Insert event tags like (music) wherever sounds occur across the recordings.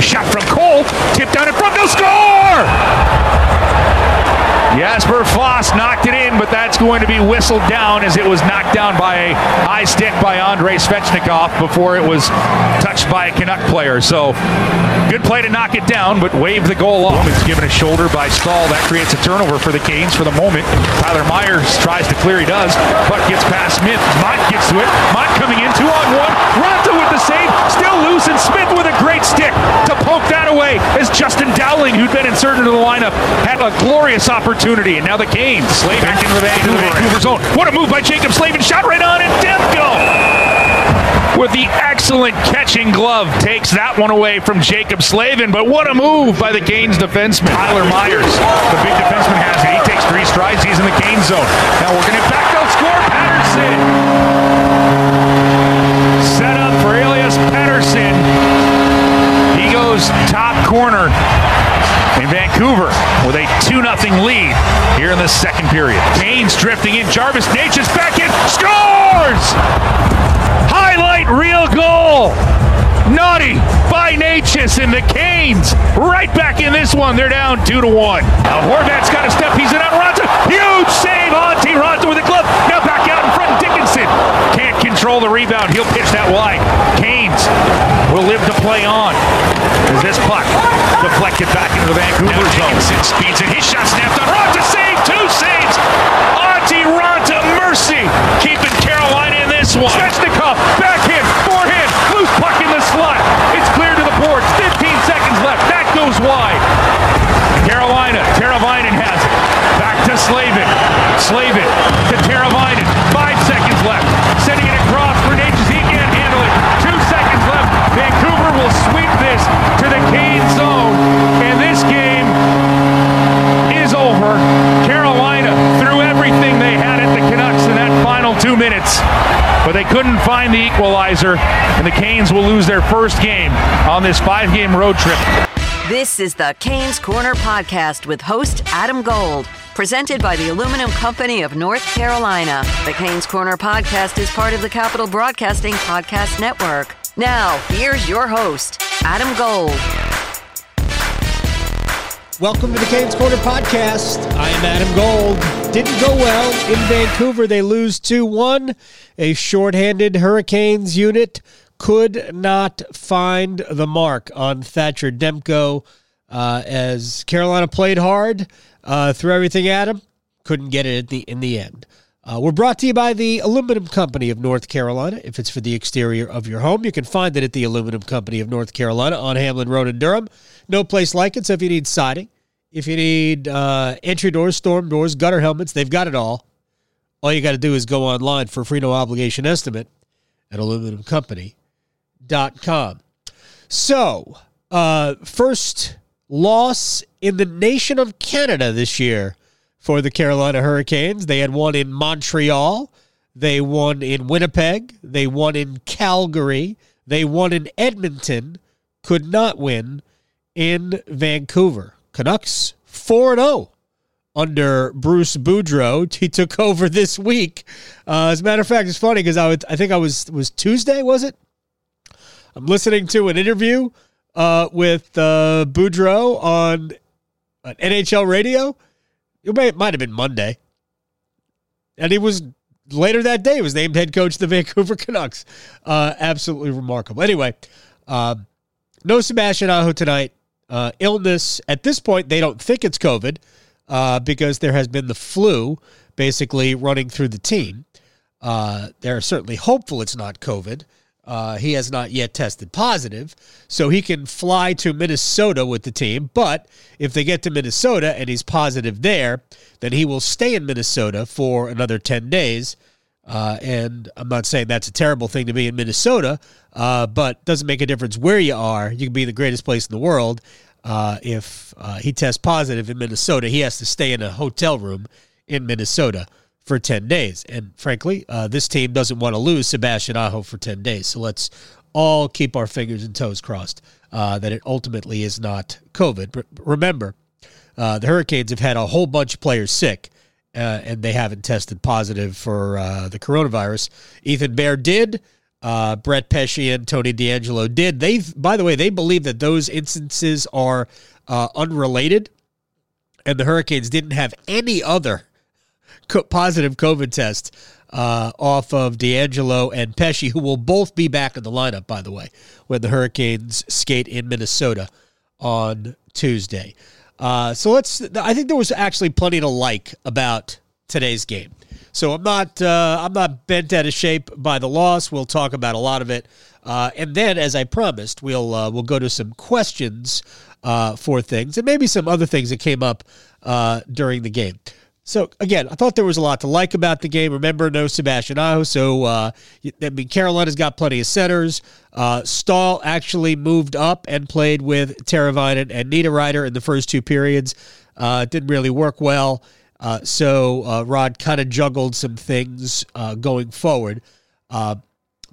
Shot from Cole, tipped down in front, no score! Jesper Fast knocked it in, but that's going to be whistled down as it was knocked down by a high stick by Andrei Svechnikov before it was touched by a Canuck player. So good play to knock it down, but wave the goal off. It's given a shoulder by Staal. That creates a turnover for the Canes for the moment. Tyler Myers tries to clear, he does. Puck gets past Smith. Motte gets to it. Motte coming in, two on one. Raanta with the save, still loose, and Smith with a great stick to poke that away as Justin Dowling, who'd been inserted into the lineup, had a glorious opportunity. And now the Canes. Slavin back into the Vancouver, Vancouver zone. What a move by Jaccob Slavin. Shot right on and Demko with the excellent catching glove takes that one away from Jaccob Slavin. But what a move by the Canes defenseman. Tyler Myers, the big defenseman has it. He takes three strides. He's in the Canes zone. Now working it back. They'll score. Pettersson. Set up for Elias Pettersson. He goes top corner Vancouver with a 2 0 lead here in the second period. Canes drifting in. Jarvis Necas back in. Scores! Highlight reel goal! Naughty by Necas and the Canes right back in this one. They're down 2 to 1. Now Horvat's got a step. He's in on Raanta. Huge save. Antti Raanta with a glove. Now back out in front. Dickinson can't control the rebound. He'll pitch that wide. Canes will live to play on. As this puck deflected back into the Vancouver zone. Dickinson speeds it. His shot snapped on Raanta. Save. Two saves. Antti Raanta. Mercy. Keeping Carolina in this one. Svechnikov. Backhand. Carolina. Teravainen has it. Back to Slavin. Slavin to Teravainen. Five seconds left. Sending it across for Necas. He can't handle it. Two seconds left. Vancouver will sweep this to the Kane zone. And this game is over. Carolina threw everything they had at the Canucks in that final two minutes. But they couldn't find the equalizer, and the Canes will lose their first game on this five game road trip. This is the Canes Corner podcast with host Adam Gold, presented by the Aluminum Company of North Carolina. The Canes Corner podcast is part of the Capital Broadcasting Podcast Network. Now, here's your host, Adam Gold. Welcome to the Canes Corner podcast. I am Adam Gold. Didn't go well in Vancouver. They lose 2 1. A shorthanded Hurricanes unit could not find the mark on Thatcher Demko uh, as Carolina played hard, uh, threw everything at him, couldn't get it at the, in the end. Uh, we're brought to you by the Aluminum Company of North Carolina. If it's for the exterior of your home, you can find it at the Aluminum Company of North Carolina on Hamlin Road in Durham. No place like it. So if you need siding, if you need uh, entry doors, storm doors, gutter helmets, they've got it all. All you got to do is go online for a free no obligation estimate at aluminumcompany.com. So, uh, first loss in the nation of Canada this year for the Carolina Hurricanes. They had one in Montreal, they won in Winnipeg, they won in Calgary, they won in Edmonton, could not win in Vancouver. Canucks 4 0 under Bruce Boudreau. (laughs) He took over this week. Uh, as a matter of fact, it's funny because I, would, I think I was was Tuesday, was it? I'm listening to an interview uh, with uh, Boudreau on NHL radio. It, may, it might have been Monday. And he was later that day, was named head coach of the (laughs) Vancouver Canucks. Uh, absolutely remarkable. Anyway, uh, no Sebastian Aho tonight. Uh, illness at this point, they don't think it's COVID uh, because there has been the flu basically running through the team. Uh, they're certainly hopeful it's not COVID. Uh, he has not yet tested positive, so he can fly to Minnesota with the team. But if they get to Minnesota and he's positive there, then he will stay in Minnesota for another 10 days Uh, and I'm not saying that's a terrible thing to be in Minnesota, uh, but doesn't make a difference where you are. You can be the greatest place in the world. Uh, if uh, he tests positive in Minnesota, he has to stay in a hotel room in Minnesota for 10 days. And frankly, uh, this team doesn't want to lose Sebastian Aho for 10 days. So let's all keep our fingers and toes crossed uh, that it ultimately is not COVID. But remember, the Hurricanes have had a whole bunch of players sick uh, and they haven't tested positive for uh, the coronavirus. Ethan Bear did. Uh, Brett Pesce and Tony DeAngelo did. They, by the way, they believe that those instances are uh, unrelated, and the Hurricanes didn't have any other co- positive COVID test uh, off of DeAngelo and Pesce, who will both be back in the lineup, by the way, when the Hurricanes skate in Minnesota on Tuesday. Uh, so let's. I think there was actually plenty to like about today's game. So I'm not. Uh, I'm not bent out of shape by the loss. We'll talk about a lot of it, uh, and then, as I promised, we'll uh, we'll go to some questions uh, for things and maybe some other things that came up uh, during the game. So again, I thought there was a lot to like about the game. Remember, no Sebastian Aho, so uh, I mean Carolina's got plenty of centers. Uh, Staal actually moved up and played with Teravainen and Niederreiter in the first two periods. Uh, didn't really work well, uh, so uh, Rod kind of juggled some things uh, going forward. Uh,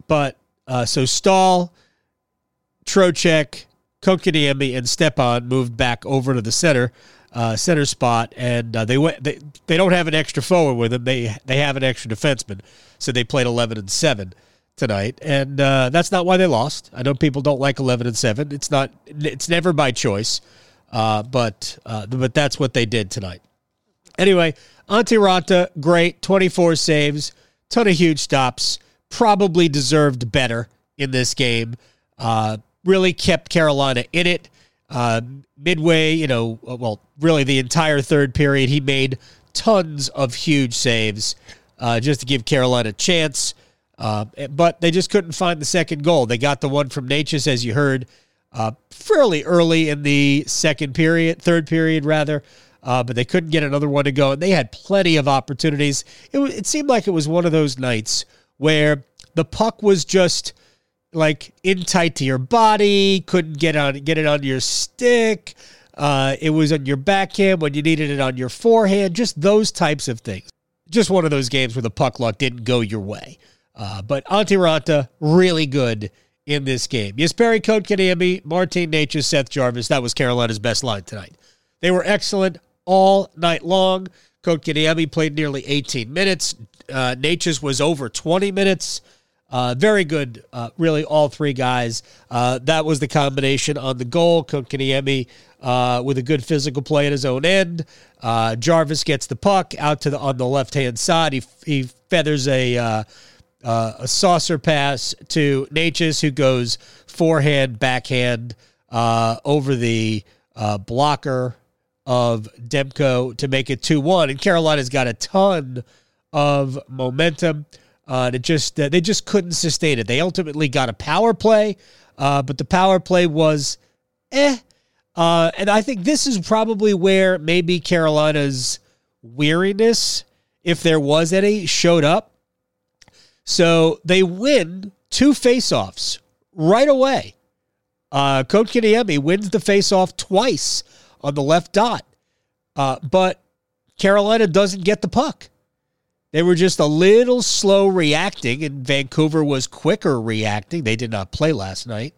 but so Staal, Trocheck, Kotkaniemi, and Stepan moved back over to the center uh, center spot, and uh, they went. They, they don't have an extra forward with them. They they have an extra defenseman, so they played eleven and seven tonight, and uh, that's not why they lost. I know people don't like eleven and seven. It's not. It's never by choice, uh, but uh, but that's what they did tonight. Anyway, Antti Raanta, great, twenty four saves, ton of huge stops. Probably deserved better in this game. Uh, really kept Carolina in it. Uh, midway, you know, uh, well, really the entire third period, he made tons of huge saves uh, just to give Carolina a chance. Uh, but they just couldn't find the second goal. They got the one from Necas, as you heard, uh, fairly early in the second period, third period rather. Uh, but they couldn't get another one to go, and they had plenty of opportunities. It, it seemed like it was one of those nights where the puck was just like in tight to your body, couldn't get on get it on your stick. Uh, it was on your backhand when you needed it on your forehand. Just those types of things. Just one of those games where the puck luck didn't go your way. Uh, but Antti Raanta, really good in this game. Yes, Jesperi Kotkaniemi, Martin Necas, Seth Jarvis. That was Carolina's best line tonight. They were excellent all night long. Kotkaniemi played nearly 18 minutes. Uh, Necas was over 20 minutes. Uh, very good, uh, really, all three guys. Uh, that was the combination on the goal. Kotkaniemi uh, with a good physical play at his own end. Uh, Jarvis gets the puck out to the on the left hand side. He he feathers a uh, a saucer pass to Necas, who goes forehand, backhand over the blocker of Demko to make it two one. And Carolina's got a ton of momentum. Uh, just uh, they just couldn't sustain it. They ultimately got a power play, uh, but the power play was eh. Uh, and I think this is probably where maybe Carolina's weariness, if there was any, showed up. So they win two faceoffs right away. Uh, Kotkaniemi wins the faceoff twice on the left dot, uh, but Carolina doesn't get the puck. They were just a little slow reacting, and Vancouver was quicker reacting. They did not play last night.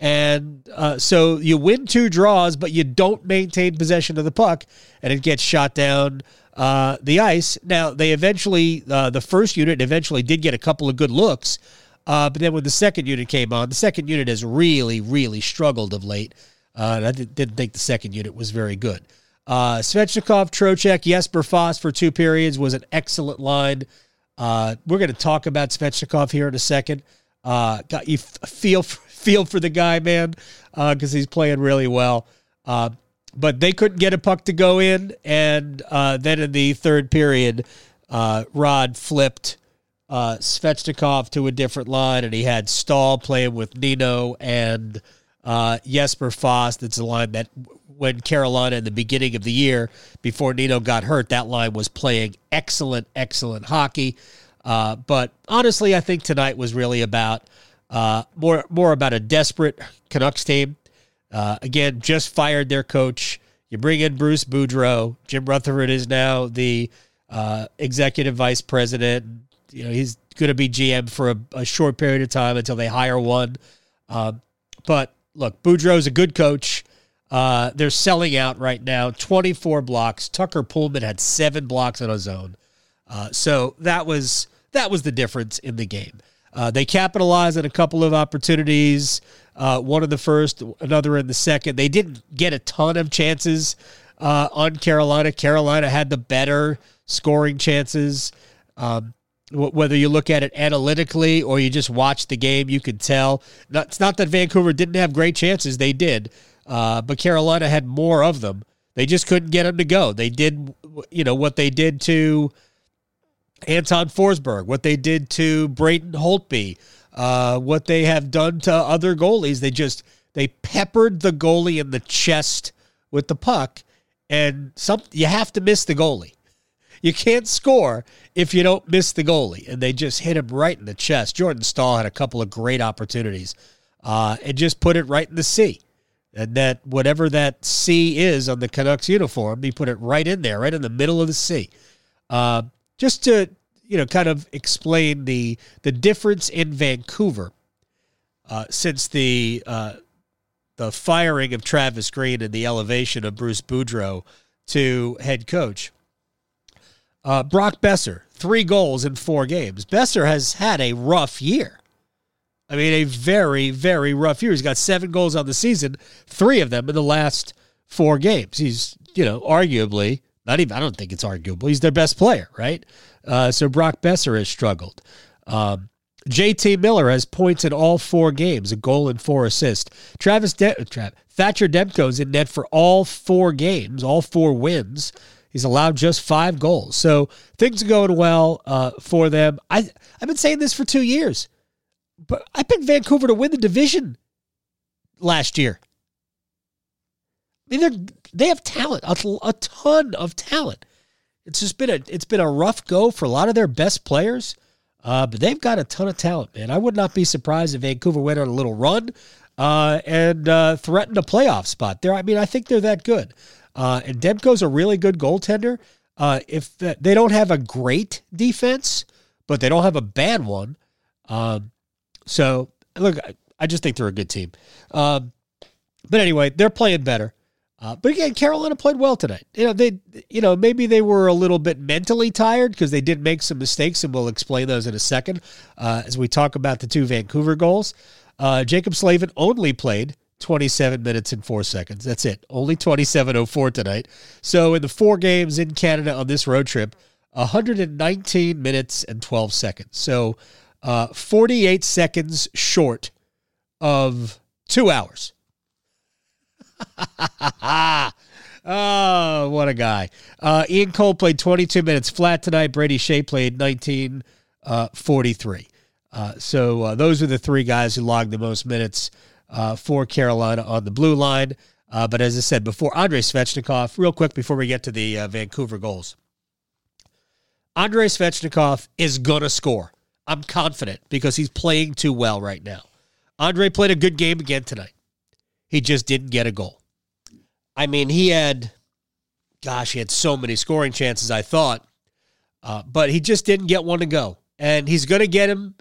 And uh, so you win two draws, but you don't maintain possession of the puck, and it gets shot down uh, the ice. Now, they eventually, uh, the first unit eventually did get a couple of good looks, uh, but then when the second unit came on, the second unit has really, really struggled of late. Uh, and I didn't think the second unit was very good. Uh, Svechnikov, Trocheck, Jesper Fast for two periods was an excellent line. Uh, we're going to talk about Svechnikov here in a second. Uh, got you feel feel for the guy, man, because uh, he's playing really well. Uh, but they couldn't get a puck to go in, and uh, then in the third period, uh, Rod flipped uh, Svechnikov to a different line, and he had Staal playing with Nino and uh, Jesper Fast. That's a line that when Carolina in the beginning of the year, before Nino got hurt, that line was playing excellent, excellent hockey. Uh, but honestly, I think tonight was really about uh, more more about a desperate Canucks team. Uh, again, just fired their coach. You bring in Bruce Boudreau. Jim Rutherford is now the uh, executive vice president. You know he's going to be GM for a, a, short period of time until they hire one. Um, but look, Boudreau's a good coach. Uh, they're selling out right now. 24 blocks. Tucker Poolman had seven blocks on his own. Uh, so that was that was the difference in the game. Uh, they capitalized on a couple of opportunities. Uh, one in the first, another in the second. They didn't get a ton of chances uh, on Carolina. Carolina had the better scoring chances. Um, whether you look at it analytically or you just watch the game, you could tell. It's not that Vancouver didn't have great chances; they did. Uh, but Carolina had more of them. They just couldn't get them to go. They did, you know, what they did to Anton Forsberg, what they did to Braden Holtby, uh, what they have done to other goalies. They just they peppered the goalie in the chest with the puck, and some you have to miss the goalie. You can't score if you don't miss the goalie, and they just hit him right in the chest. Jordan Staal had a couple of great opportunities, uh, and just put it right in the C and that whatever that C is on the Canucks uniform, he put it right in there, right in the middle of the C, uh, just to you know kind of explain the the difference in Vancouver uh, since the uh, the firing of Travis Green and the elevation of Bruce Boudreau to head coach. Uh, Brock Boeser, three goals in four games. Boeser has had a rough year. I mean, a very, very rough year. He's got seven goals on the season, three of them in the last four games. He's, you know, arguably, not even, I don't think it's arguable. He's their best player, right? Uh, so Brock Boeser has struggled. Um, JT Miller has points in all four games, a goal and four assists. Travis De- Tra- Thatcher Demko's in net for all four games, all four wins. He's allowed just five goals. So things are going well uh, for them. I, I've been saying this for two years. But I picked Vancouver to win the division last year. I mean, they they have talent, a, a ton of talent. It's just been a it's been a rough go for a lot of their best players, uh, but they've got a ton of talent, man. I would not be surprised if Vancouver went on a little run uh, and uh, threatened a playoff spot. There, I mean, I think they're that good. Uh, and Demko's a really good goaltender. Uh, if they don't have a great defense, but they don't have a bad one, um, so look, I just think they're a good team. Um, but anyway, they're playing better. Uh, but again, Carolina played well tonight. You know, they, you know, maybe they were a little bit mentally tired because they did make some mistakes, and we'll explain those in a second uh, as we talk about the two Vancouver goals. Uh, Jaccob Slavin only played 27 minutes and four seconds. That's it. Only 27:04 tonight. So in the four games in Canada on this road trip, 119 minutes and 12 seconds. So uh, 48 seconds short of two hours. (laughs) oh, what a guy. Uh, Ian Cole played 22 minutes flat tonight. Brady Skjei played 1943. Uh, uh, so uh, those are the three guys who logged the most minutes uh, for Carolina on the blue line. Uh, but as I said before, Andrei Svechnikov, real quick before we get to the uh, Vancouver goals. Andrei Svechnikov is going to score. I'm confident because he's playing too well right now. Andre played a good game again tonight. He just didn't get a goal. I mean, he had, gosh, he had so many scoring chances, I thought, uh, but he just didn't get one to go. And he's going to get him.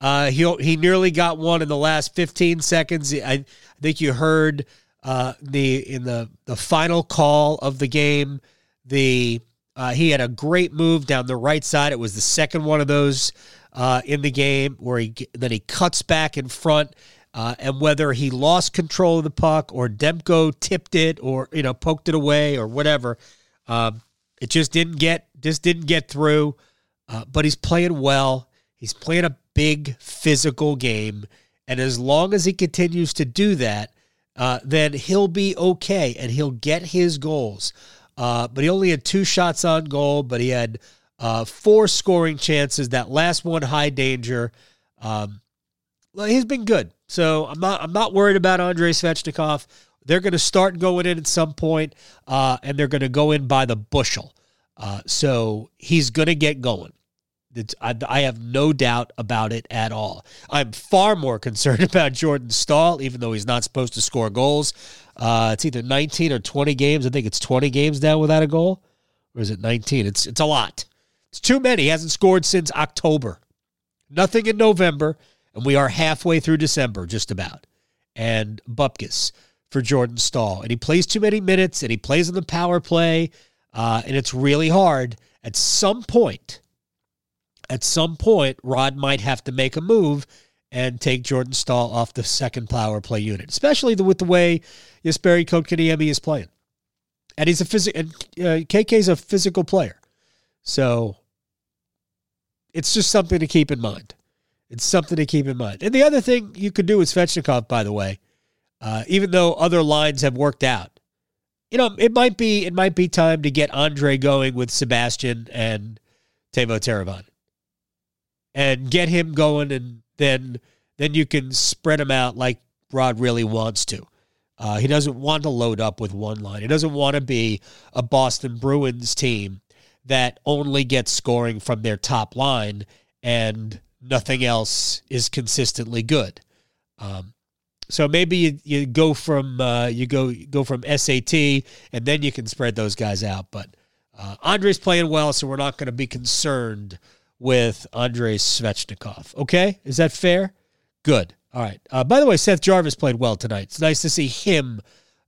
Uh, he he nearly got one in the last 15 seconds. I, I think you heard uh, the in the the final call of the game. The uh, he had a great move down the right side. It was the second one of those uh, in the game where he then he cuts back in front. Uh, and whether he lost control of the puck or Demko tipped it or you know poked it away or whatever, um, it just didn't get just didn't get through. Uh, but he's playing well. He's playing a big physical game, and as long as he continues to do that, uh, then he'll be okay and he'll get his goals. Uh, but he only had two shots on goal, but he had uh, four scoring chances. That last one, high danger. Um, well, he's been good, so I'm not. I'm not worried about Andrei Svechnikov. They're going to start going in at some point, uh, and they're going to go in by the bushel. Uh, so he's going to get going. It's, I, I have no doubt about it at all. I'm far more (laughs) concerned about Jordan Staal, even though he's not supposed to score goals. Uh, it's either 19 or 20 games. I think it's 20 games now without a goal, or is it 19? It's it's a lot. It's too many. He hasn't scored since October. Nothing in November, and we are halfway through December, just about. And Bupkis for Jordan Staal, and he plays too many minutes, and he plays in the power play, uh, and it's really hard. At some point, at some point, Rod might have to make a move and take Jordan Staal off the second power play unit, especially the, with the way Jesperi Kotkaniemi is playing. And he's a physical, and uh, KK's a physical player. So it's just something to keep in mind. It's something to keep in mind. And the other thing you could do with Svechnikov, by the way, uh, even though other lines have worked out, you know, it might be it might be time to get Andre going with Sebastian and Teuvo Teravainen, and get him going, and then then you can spread him out like Rod really wants to. Uh, he doesn't want to load up with one line. He doesn't want to be a Boston Bruins team that only gets scoring from their top line and nothing else is consistently good. Um, so maybe you, you go from uh, you go go from SAT and then you can spread those guys out. But uh, Andrei's playing well, so we're not going to be concerned with Andrei Svechnikov. Okay, is that fair? Good. All right. Uh, by the way, Seth Jarvis played well tonight. It's nice to see him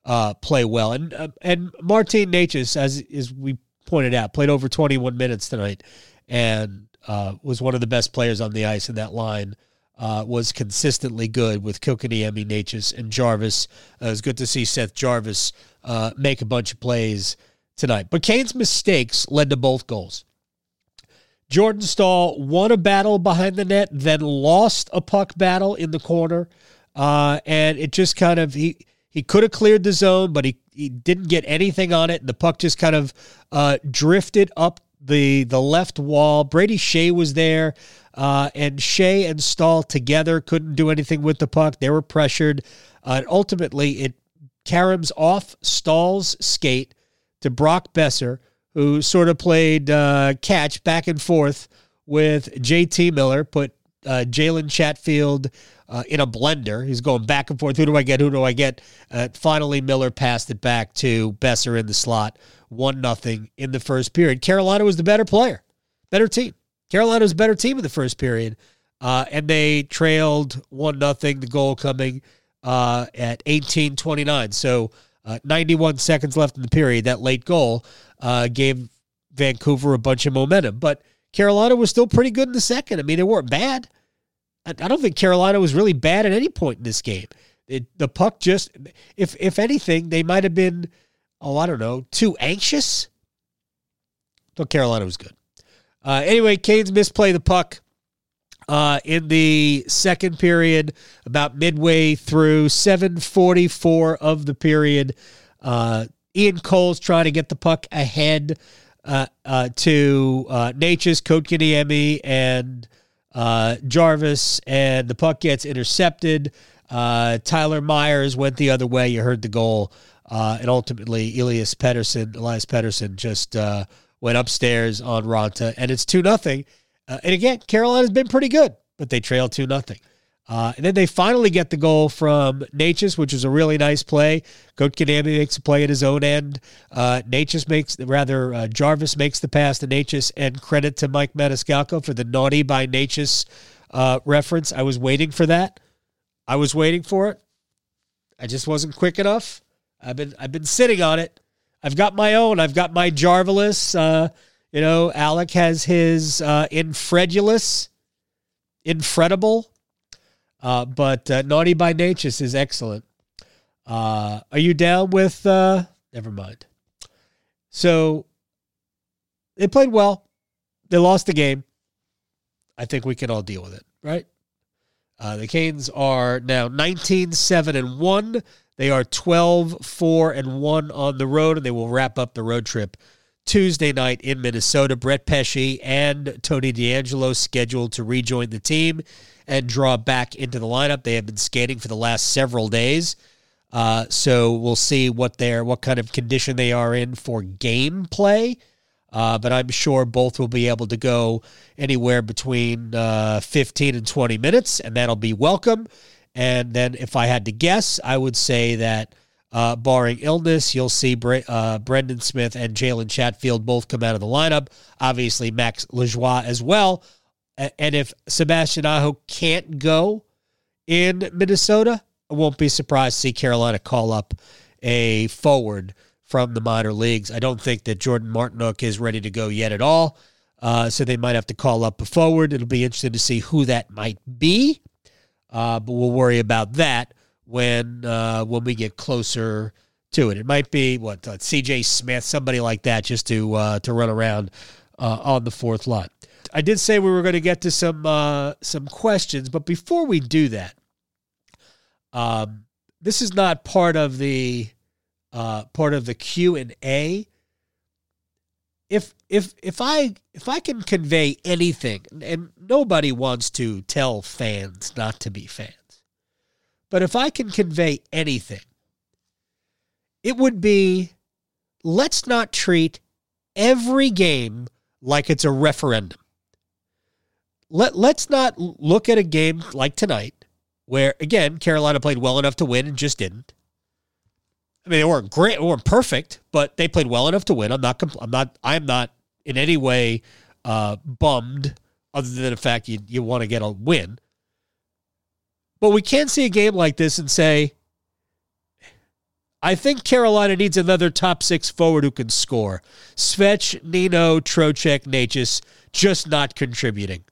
uh, play well, and uh, and Martin Necas, as as we pointed out, played over 21 minutes tonight, and uh, was one of the best players on the ice in that line. Uh, was consistently good with Kotkaniemi, Necas, and Jarvis. Uh, it was good to see Seth Jarvis make a bunch of plays tonight. But Kane's mistakes led to both goals. Jordan Staal won a battle behind the net, then lost a puck battle in the corner, uh, and it just kind of he he could have cleared the zone, but he, he didn't get anything on it. And the puck just kind of uh, drifted up the the left wall. Brady Skjei was there, uh, and Skjei and Staal together couldn't do anything with the puck. They were pressured. Uh, and ultimately, it caroms off Staal's skate to Brock Boeser, who sort of played uh, catch back and forth with JT Miller, put uh, Jalen Chatfield uh, in a blender. He's going back and forth. Who do I get? Who do I get? Uh, finally, Miller passed it back to Boeser in the slot. One nothing in the first period. Carolina was the better player, better team. Carolina was a better team in the first period, uh, and they trailed one nothing. The goal coming uh, at eighteen twenty nine. So uh, ninety one seconds left in the period. That late goal uh, gave Vancouver a bunch of momentum, but Carolina was still pretty good in the second. I mean, they weren't bad. I don't think Carolina was really bad at any point in this game. It, the puck just, if if anything, they might have been, oh, I don't know, too anxious. But Carolina was good. Uh, anyway, Canes misplay the puck uh, in the second period, about midway through 7:44 of the period. Uh, Ian Cole's trying to get the puck ahead uh, uh, to uh, Necas, Kotkaniemi, and uh, Jarvis, and the puck gets intercepted. Uh, Tyler Myers went the other way. You heard the goal. And ultimately, Elias Pettersson, Elias Pettersson just went upstairs on Raanta, and it's 2 nothing. Uh, and again, Carolina's been pretty good, but they trail 2 nothing. Uh, and then they finally get the goal from Necas, which is a really nice play. Kotkaniemi makes a play at his own end. Uh, Necas makes, rather, uh, Jarvis makes the pass to Necas, and credit to Mike Maniscalco for the naughty by Necas uh, reference. I was waiting for that. I was waiting for it. I just wasn't quick enough. I've been I've been sitting on it. I've got my own. I've got my Jarvelus. You know, Alec has his uh, Infredulous, Infredible. Uh, but uh, Naughty by Nature is excellent. Uh, are you down with? Uh, never mind. So they played well. They lost the game. I think we can all deal with it, right? Uh, the Canes are now 19 7 and 1. They are 12 4 and 1 on the road, and they will wrap up the road trip Tuesday night in Minnesota. Brett Pesce and Tony DeAngelo scheduled to rejoin the team and draw back into the lineup. They have been skating for the last several days. Uh, so we'll see what they're what kind of condition they are in for game play. Uh, but I'm sure both will be able to go anywhere between uh, 15 and 20 minutes, and that'll be welcome. And then, if I had to guess, I would say that, uh, barring illness, you'll see Bre- uh, Brendan Smith and Jalen Chatfield both come out of the lineup. Obviously, Max Lajoie as well. And if Sebastian Aho can't go in Minnesota, I won't be surprised to see Carolina call up a forward from the minor leagues. I don't think that Jordan Martinook is ready to go yet at all. Uh, so they might have to call up a forward. It'll be interesting to see who that might be. Uh, but we'll worry about that when uh, when we get closer to it. It might be what uh, C.J. Smith, somebody like that, just to uh, to run around uh, on the fourth line. I did say we were going to get to some uh, some questions, but before we do that, um, this is not part of the uh, part of the Q and A. If if if I if I can convey anything, and nobody wants to tell fans not to be fans, but if I can convey anything, it would be let's not treat every game like it's a referendum let let's not look at a game like tonight where again Carolina played well enough to win and just didn't. I mean, they weren't great, they weren't perfect, but they played well enough to win. I'm not, I'm not, I'm not in any way uh, bummed, other than the fact you you want to get a win. But we can't see a game like this and say, I think Carolina needs another top six forward who can score. Svech, Nino, Trocheck, Necas just not contributing.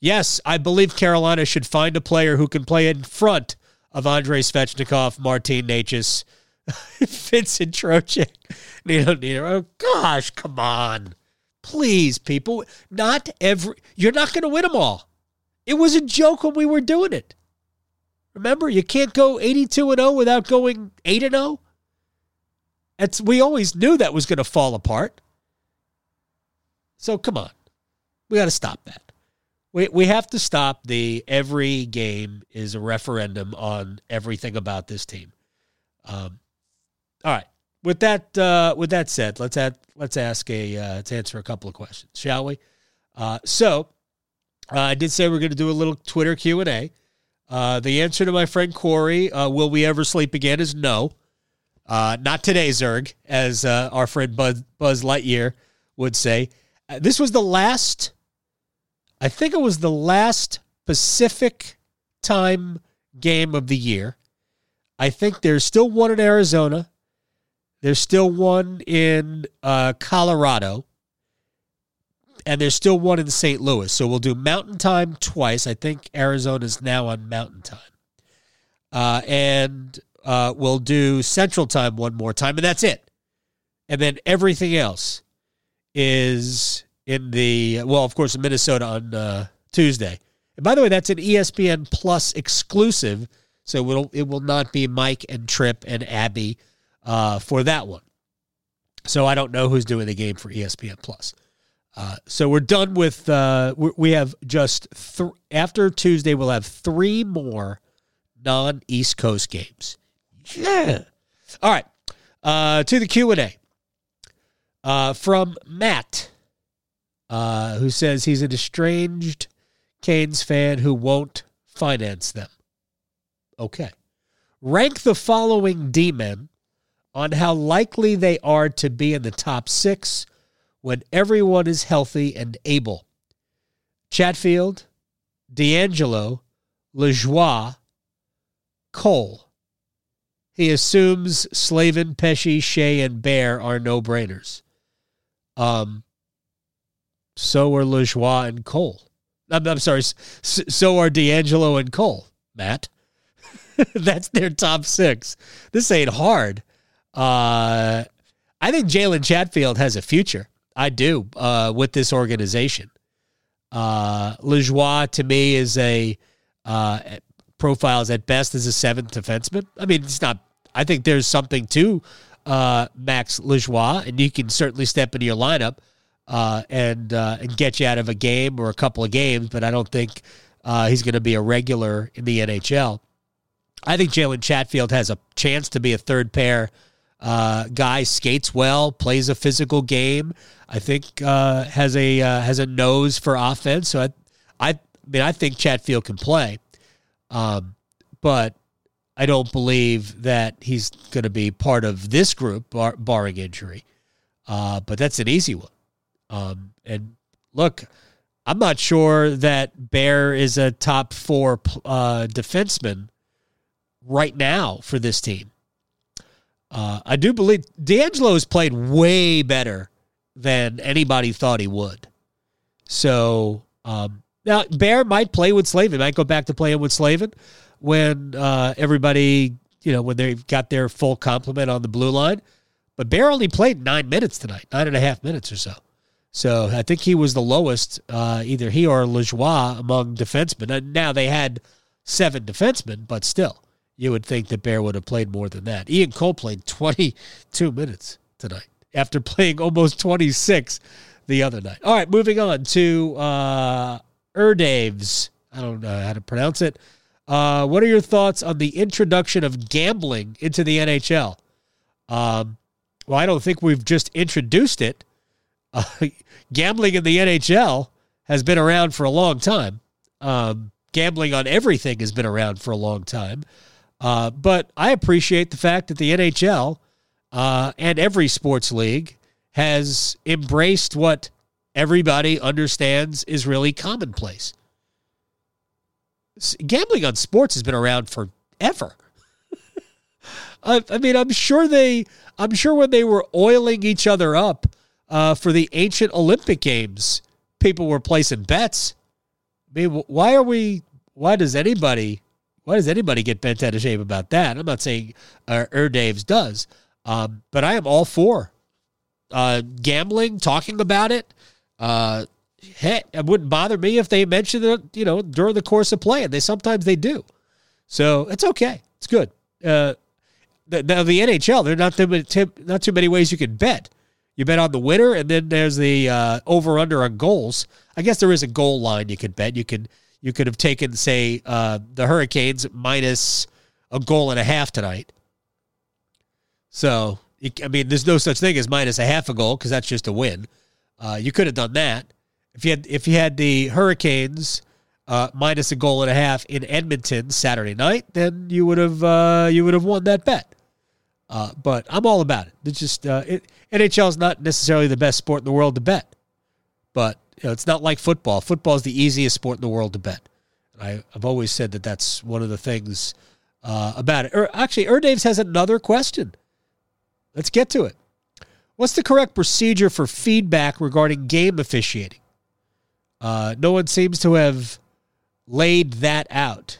Yes, I believe Carolina should find a player who can play in front of Andrei Svechnikov, Martin Necas, (laughs) Vincent Trocheck. Nino, Nino. Oh, gosh, come on. Please, people. Not every. You're not going to win them all. It was a joke when we were doing it. Remember, you can't go 82 and 0 without going 8 and 0. It's, we always knew that was going to fall apart. So come on. We got to stop that we we have to stop the every game is a referendum on everything about this team. Um, all right. With that uh, with that said, let's add, let's ask a uh, let's answer a couple of questions, shall we? Uh, so uh, I did say we're going to do a little Twitter Q and A. Uh, the answer to my friend Corey, uh, will we ever sleep again, is no. not today, Zurg, as our friend Buzz, Buzz Lightyear would say. this was the last I think it was the last Pacific time game of the year. I think there's still one in Arizona. There's still one in uh, Colorado. And there's still one in St. Louis. So we'll do Mountain Time twice. I think Arizona's now on Mountain Time. Uh, and uh, we'll do Central Time one more time. And that's it. And then everything else is in the well, of course, in Minnesota on uh, Tuesday. And by the way, that's an ESPN Plus exclusive, so it will it will not be Mike and Tripp and Abby uh, for that one. So I don't know who's doing the game for ESPN Plus. Uh, so we're done with. Uh, we have just th- after Tuesday. We'll have three more non East Coast games. Yeah. All right. Uh, to the Q and A uh, from Matt uh, who says he's an estranged Canes fan who won't finance them. Okay. Rank the following D men on how likely they are to be in the top six when everyone is healthy and able. Chatfield, DeAngelo, Lajoie, Cole. He assumes Slavin, Pesce, Skjei, and Bear are no brainers. Um, so are Lajoie and Cole. I'm, I'm sorry. So are DeAngelo and Cole, Matt. (laughs) That's their top six. This ain't hard. Uh, I think Jalen Chatfield has a future. I do uh, with this organization. Uh, Lajoie to me is a uh, profiles at best as a seventh defenseman. I mean, it's not. I think there's something to uh, Max Lajoie, and you can certainly step into your lineup uh, and uh, and get you out of a game or a couple of games, but I don't think uh, he's going to be a regular in the NHL. I think Jalen Chatfield has a chance to be a third pair uh, guy, skates well, plays a physical game. I think uh, has a uh, has a nose for offense. So I, I, mean, I think Chatfield can play, um, but I don't believe that he's going to be part of this group, bar, barring injury. Uh, but that's an easy one. Um, and look, I'm not sure that Bear is a top four uh, defenseman right now for this team. Uh, I do believe DeAngelo has played way better than anybody thought he would. So um, now Bear might play with Slavin, might go back to playing with Slavin when uh, everybody, you know, when they've got their full complement on the blue line. But Bear only played nine minutes tonight, nine and a half minutes or so. So I think he was the lowest, uh, either he or Lajoie among defensemen. And now they had seven defensemen, but still, you would think that Bear would have played more than that. Ian Cole played 22 minutes tonight after (laughs) playing almost 26 the other night. All right, moving on to uh, Erdaves. I don't know how to pronounce it. Uh, what are your thoughts on the introduction of gambling into the NHL? Um, well, I don't think we've just introduced it. Uh, (laughs) gambling in the NHL has been around for a long time. Um, gambling on everything has been around for a long time. Uh, but I appreciate the fact that the NHL uh, and every sports league has embraced what everybody understands is really commonplace. Gambling on sports has been around forever. (laughs) I, I, mean, I'm sure they, I'm sure when they were oiling each other up uh, for the ancient Olympic Games, people were placing bets. I mean, why are we? Why does anybody? Why does anybody get bent out of shape about that? I'm not saying uh, Erdaves does, um, but I am all for uh, gambling, talking about it. Uh, hey, it wouldn't bother me if they mentioned it, you know, during the course of play, and they sometimes they do. So it's okay. It's good. Uh, the, the, the NHL, there are not too, many, not too many ways you can bet. You bet on the winner, and then there's the uh, over under on goals. I guess there is a goal line you can bet. You could you could have taken, say, uh, the Hurricanes minus a goal and a half tonight. So, I mean, there's no such thing as minus a half a goal because that's just a win. Uh, you could have done that if you had if you had the Hurricanes uh, minus a goal and a half in Edmonton Saturday night, then you would have uh, you would have won that bet. Uh, but I'm all about it. It's just uh, it, NHL is not necessarily the best sport in the world to bet, but you know, it's not like football. Football is the easiest sport in the world to bet. I, have always said that that's one of the things uh, about it. Or actually, Erdaves has another question. Let's get to it. What's the correct procedure for feedback regarding game officiating? Uh, no one seems to have laid that out.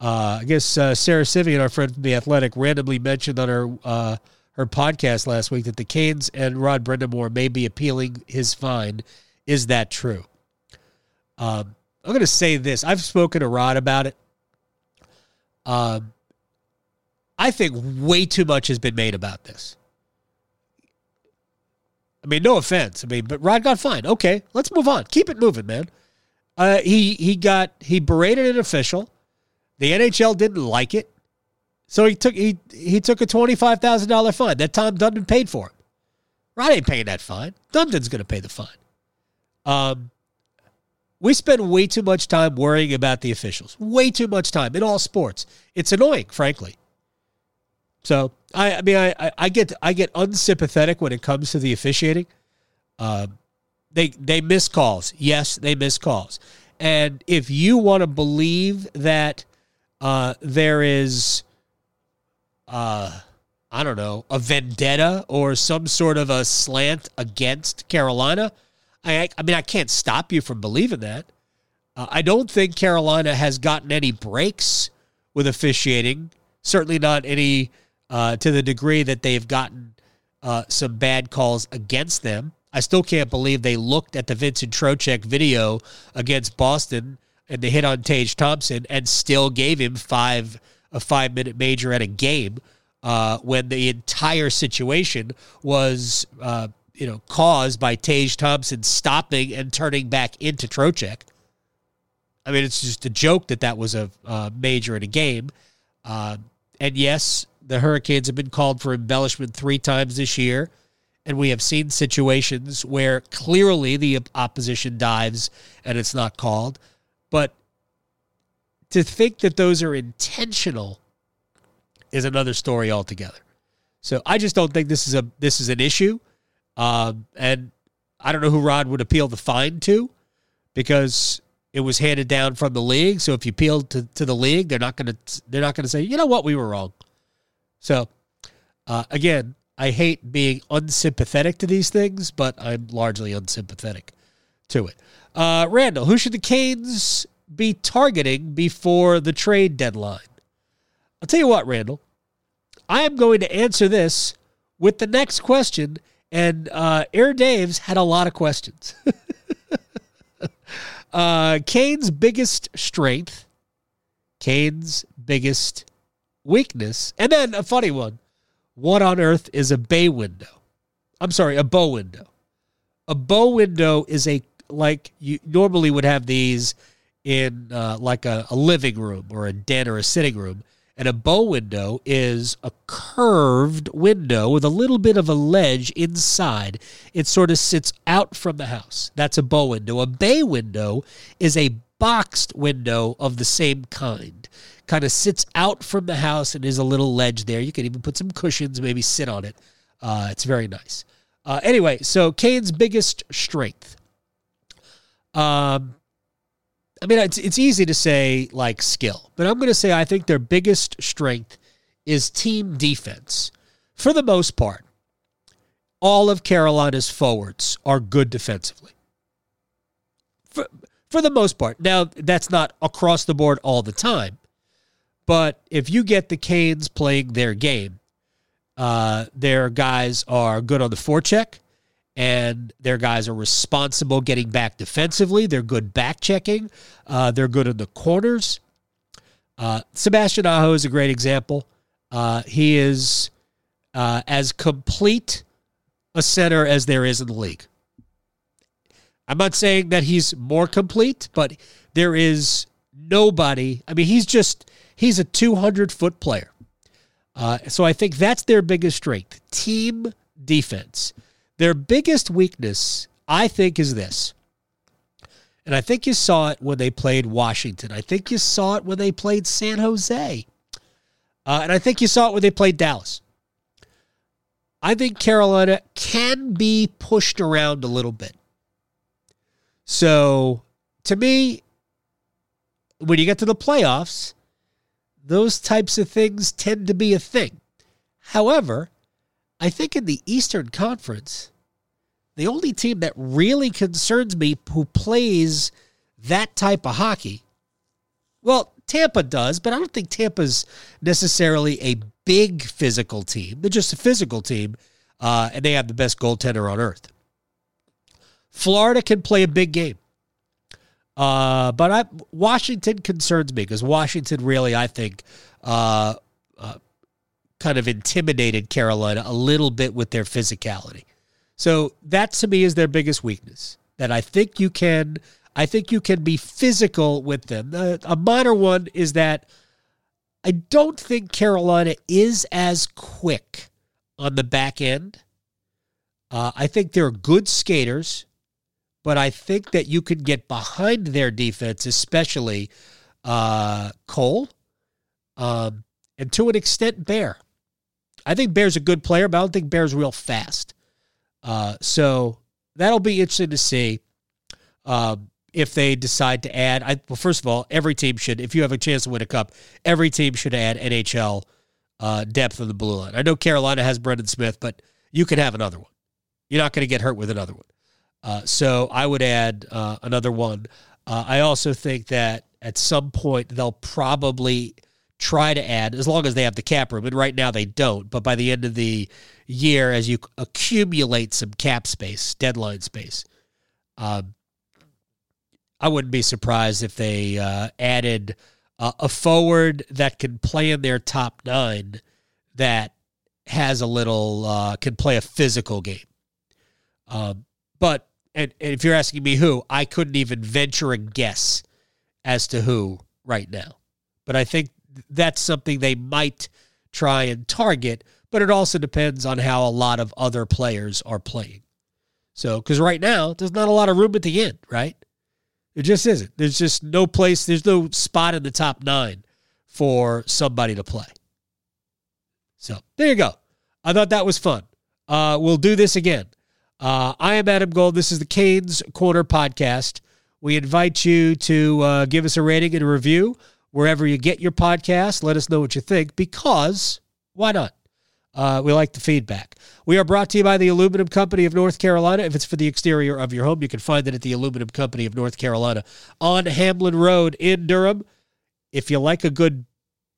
Uh, I guess uh, Sara Civian, our friend from the Athletic, randomly mentioned on her uh, her podcast last week that the Canes and Rod Brind'Amour may be appealing his fine. Is that true? Um, I'm going to say this. I've spoken to Rod about it. Um, I think way too much has been made about this. I mean, no offense. I mean, but Rod got fined. Okay, let's move on. Keep it moving, man. Uh, he he got he berated an official. The NHL didn't like it, so he took he he took a twenty five thousand dollar fine that Tom Dundon paid for him. Rod ain't paying that fine. Dundon's going to pay the fine. Um, we spend way too much time worrying about the officials. Way too much time in all sports. It's annoying, frankly. So I, I mean, I, I get I get unsympathetic when it comes to the officiating. Um, they they miss calls. Yes, they miss calls. And if you want to believe that uh, there is, uh, I don't know, a vendetta or some sort of a slant against Carolina, I, I mean, I can't stop you from believing that. Uh, I don't think Carolina has gotten any breaks with officiating. Certainly not any uh, to the degree that they've gotten uh, some bad calls against them. I still can't believe they looked at the Vincent Trocheck video against Boston and they hit on Tage Thompson and still gave him five a five minute major at a game uh, when the entire situation was uh, you know caused by Tage Thompson stopping and turning back into Trocheck. I mean, it's just a joke that that was a major in a game. Uh, and yes, the Hurricanes have been called for embellishment three times this year, and we have seen situations where clearly the opposition dives and it's not called. But to think that those are intentional is another story altogether. So I just don't think this is a this is an issue, um, and I don't know who Rod would appeal the fine to, because it was handed down from the league. So if you appeal to, to the league, they're not going to they're not to say you know what we were wrong. So uh, again, I hate being unsympathetic to these things, but I'm largely unsympathetic to it. Uh, Randall, who should the Canes be targeting before the trade deadline? I'll tell you what, Randall. I am going to answer this with the next question. And uh, Air Dave's had a lot of questions. (laughs) uh, Canes' biggest strength, Canes' biggest weakness, and then a funny one. What on earth is a bay window? I'm sorry, a bow window. A bow window is a like you normally would have these in uh, like a, a living room or a den or a sitting room. And a bow window is a curved window with a little bit of a ledge inside. It sort of sits out from the house. That's a bow window. A bay window is a boxed window of the same kind. Kind of sits out from the house and is a little ledge there. You can even put some cushions, maybe sit on it. Uh, it's very nice. Uh, anyway, so Canes' biggest strength. Um, I mean, it's it's easy to say like skill, but I'm going to say I think their biggest strength is team defense. For the most part, all of Carolina's forwards are good defensively. For for the most part. Now, that's not across the board all the time, but if you get the Canes playing their game, uh, their guys are good on the forecheck and their guys are responsible getting back defensively. They're good back checking. Uh, they're good in the corners. Uh, Sebastian Aho is a great example. Uh, he is uh, as complete a center as there is in the league. I'm not saying that he's more complete, but there is nobody. I mean, he's just, he's a 200 foot player. Uh, so I think that's their biggest strength team defense. Their biggest weakness, I think, is this. And I think you saw it when they played Washington. I think you saw it when they played San Jose. Uh, and I think you saw it when they played Dallas. I think Carolina can be pushed around a little bit. So to me, when you get to the playoffs, those types of things tend to be a thing. However, I think in the Eastern Conference, the only team that really concerns me who plays that type of hockey, well, Tampa does, but I don't think Tampa's necessarily a big physical team. They're just a physical team, uh, and they have the best goaltender on earth. Florida can play a big game. Uh, but I, Washington concerns me because Washington really, I think, uh, kind of intimidated Carolina a little bit with their physicality. So that to me is their biggest weakness. That I think you can, I think you can be physical with them. A minor one is that I don't think Carolina is as quick on the back end. Uh, I think they're good skaters, but I think that you can get behind their defense, especially uh, Cole, um, and to an extent, Bear. I think Bear's a good player, but I don't think Bear's real fast. Uh, so that'll be interesting to see um, if they decide to add. I, well, first of all, every team should, if you have a chance to win a cup, every team should add NHL uh, depth of the blue line. I know Carolina has Brendan Smith, but you could have another one. You're not going to get hurt with another one. Uh, so I would add uh, another one. Uh, I also think that at some point they'll probably try to add, as long as they have the cap room. And right now they don't. But by the end of the year, as you accumulate some cap space, deadline space, um, I wouldn't be surprised if they uh, added uh, a forward that can play in their top nine that has a little, uh, can play a physical game. Um, but, and, and if you're asking me who, I couldn't even venture a guess as to who right now. But I think that's something they might try and target, but it also depends on how a lot of other players are playing. So, because right now, there's not a lot of room at the end, right? It just isn't. There's just no place, there's no spot in the top nine for somebody to play. So, there you go. I thought that was fun. Uh, we'll do this again. Uh, I am Adam Gold. This is the Canes Corner podcast. We invite you to uh, give us a rating and a review wherever you get your podcast. Let us know what you think because why not? Uh, we like the feedback. We are brought to you by the Aluminum Company of North Carolina. If it's for the exterior of your home, you can find it at the Aluminum Company of North Carolina on Hamlin Road in Durham. If you like a good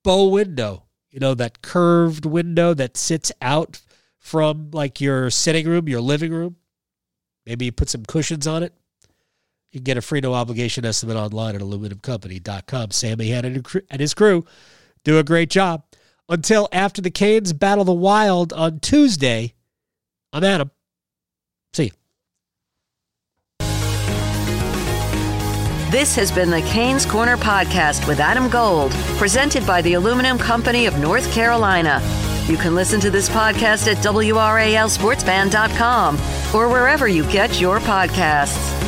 bow window, you know, that curved window that sits out from like your sitting room, your living room, maybe you put some cushions on it. You can get a free no obligation estimate online at aluminumcompany.com. Sammy and his crew do a great job. Until after the Canes battle the Wild on Tuesday, I'm Adam. See you. This has been the Canes Corner podcast with Adam Gold, presented by the Aluminum Company of North Carolina. You can listen to this podcast at WRALSportsFan.com or wherever you get your podcasts.